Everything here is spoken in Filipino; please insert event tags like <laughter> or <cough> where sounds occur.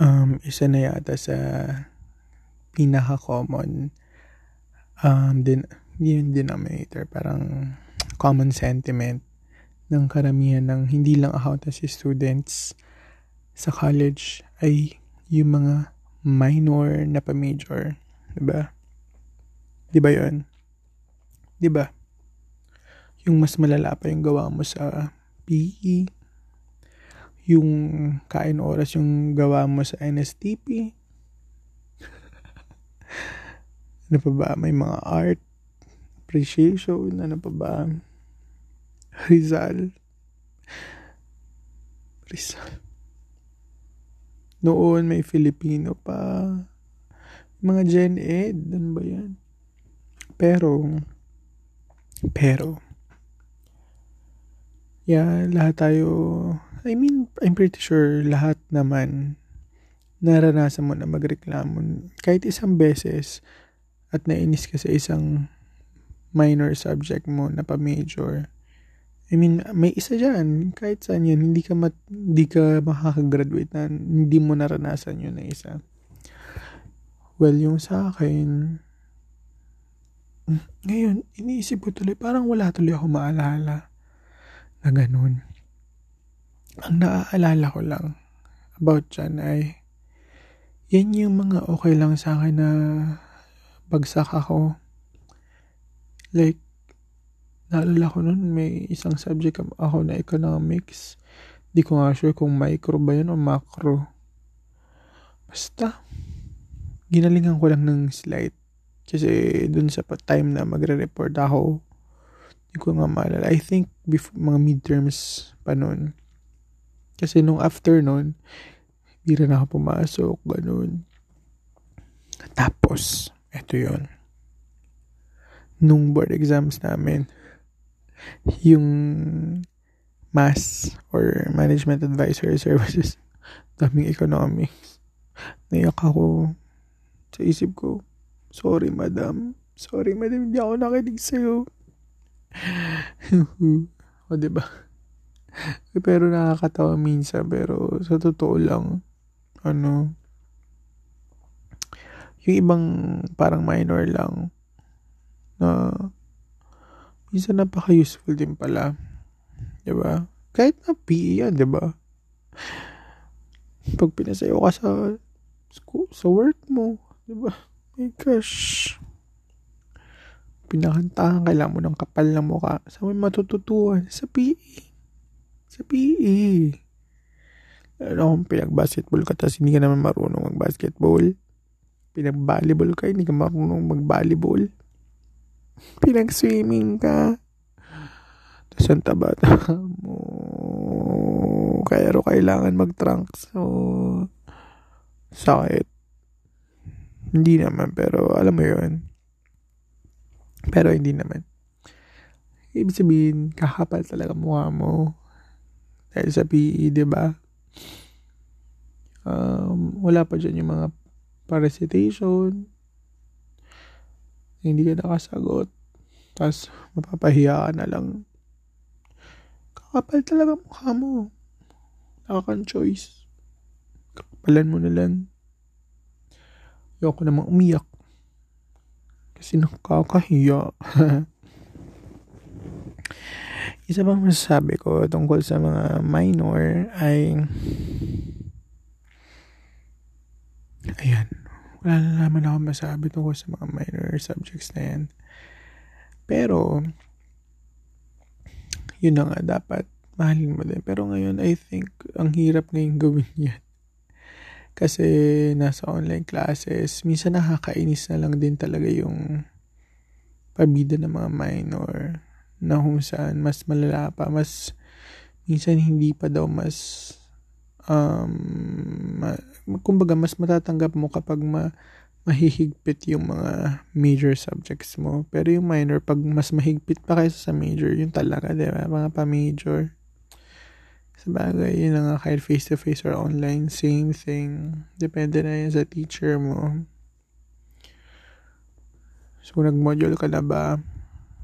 um, isa na yata sa pinaka-common um, din, yung denominator, parang common sentiment ng karamihan ng hindi lang accountancy students sa college ay yung mga minor na pa-major. Diba? Diba yun? Diba? Yung mas malala pa yung gawa mo sa PE, yung kain oras yung gawa mo sa NSTP. <laughs> ano pa ba? May mga art, appreciation, ano pa ba? Rizal. Rizal. Noon may Filipino pa. Mga Gen Ed, ano ba yan? Pero, pero, yeah, lahat tayo, I mean, I'm pretty sure lahat naman naranasan mo na magreklamo kahit isang beses at nainis ka sa isang minor subject mo na pa-major I mean, may isa dyan, kahit saan yan, hindi ka, mat, hindi ka makakagraduate na hindi mo naranasan yun na isa. Well, yung sa akin, ngayon, iniisip ko tuloy, parang wala tuloy ako maalala na ganun. Ang naaalala ko lang about dyan ay, yan yung mga okay lang sa akin na bagsak ako. Like, Naalala ko nun, may isang subject ako na economics. Di ko nga sure kung micro ba yun o macro. Basta, ginalingan ko lang ng slide. Kasi dun sa time na magre-report ako, di ko nga maalala. I think before, mga midterms pa nun. Kasi nung after nun, bira na ako pumasok, ganun. Tapos, eto yon Nung board exams namin, yung mass or management advisory services <laughs> daming economics. Naiyak ako sa isip ko sorry madam. Sorry madam hindi ako nakinig sa'yo. <laughs> O diba pero nakakatawa minsan pero sa totoo lang ano yung ibang parang minor lang na minsan napaka-useful din pala. ba diba? Kahit na PE yan, ba diba? Pag pinasayo ka sa school, sa work mo, ba diba? My gosh. Pinakantahan, kailangan mo ng kapal ng mukha. Sa may matututuan? Sa PE. Sa PE. Ano kung pinag-basketball ka tapos hindi ka naman marunong mag-basketball? Pinag-volleyball ka, hindi ka marunong mag-volleyball? pinag-swimming ka. Tapos ang taba <laughs> mo. Kaya kailangan mag-trunks. So, sakit. Hindi naman, pero alam mo yun. Pero hindi naman. Ibig sabihin, kakapal talaga mukha mo. Dahil sa PE, di ba? Um, wala pa dyan yung mga parasitation, hindi ka nakasagot. Tapos, mapapahiya ka na lang. Kakapal talaga mukha mo. Nakakang choice. Kakapalan mo na lang. Ayoko namang umiyak. Kasi nakakahiya. <laughs> Isa bang masasabi ko tungkol sa mga minor ay ayan wala na naman ako masabi tungkol sa mga minor subjects na yan. Pero, yun na nga, dapat mahalin mo din. Pero ngayon, I think, ang hirap ngayon gawin <laughs> yan. Kasi nasa online classes, minsan nakakainis na lang din talaga yung pabida ng mga minor na kung saan mas malala pa, mas minsan hindi pa daw mas um, kumbaga mas matatanggap mo kapag ma mahihigpit yung mga major subjects mo. Pero yung minor, pag mas mahigpit pa kaysa sa major, yun talaga, di ba? Mga pa-major. Sa bagay, yun lang nga, kahit face-to-face or online, same thing. Depende na yun sa teacher mo. So, nag-module ka na ba?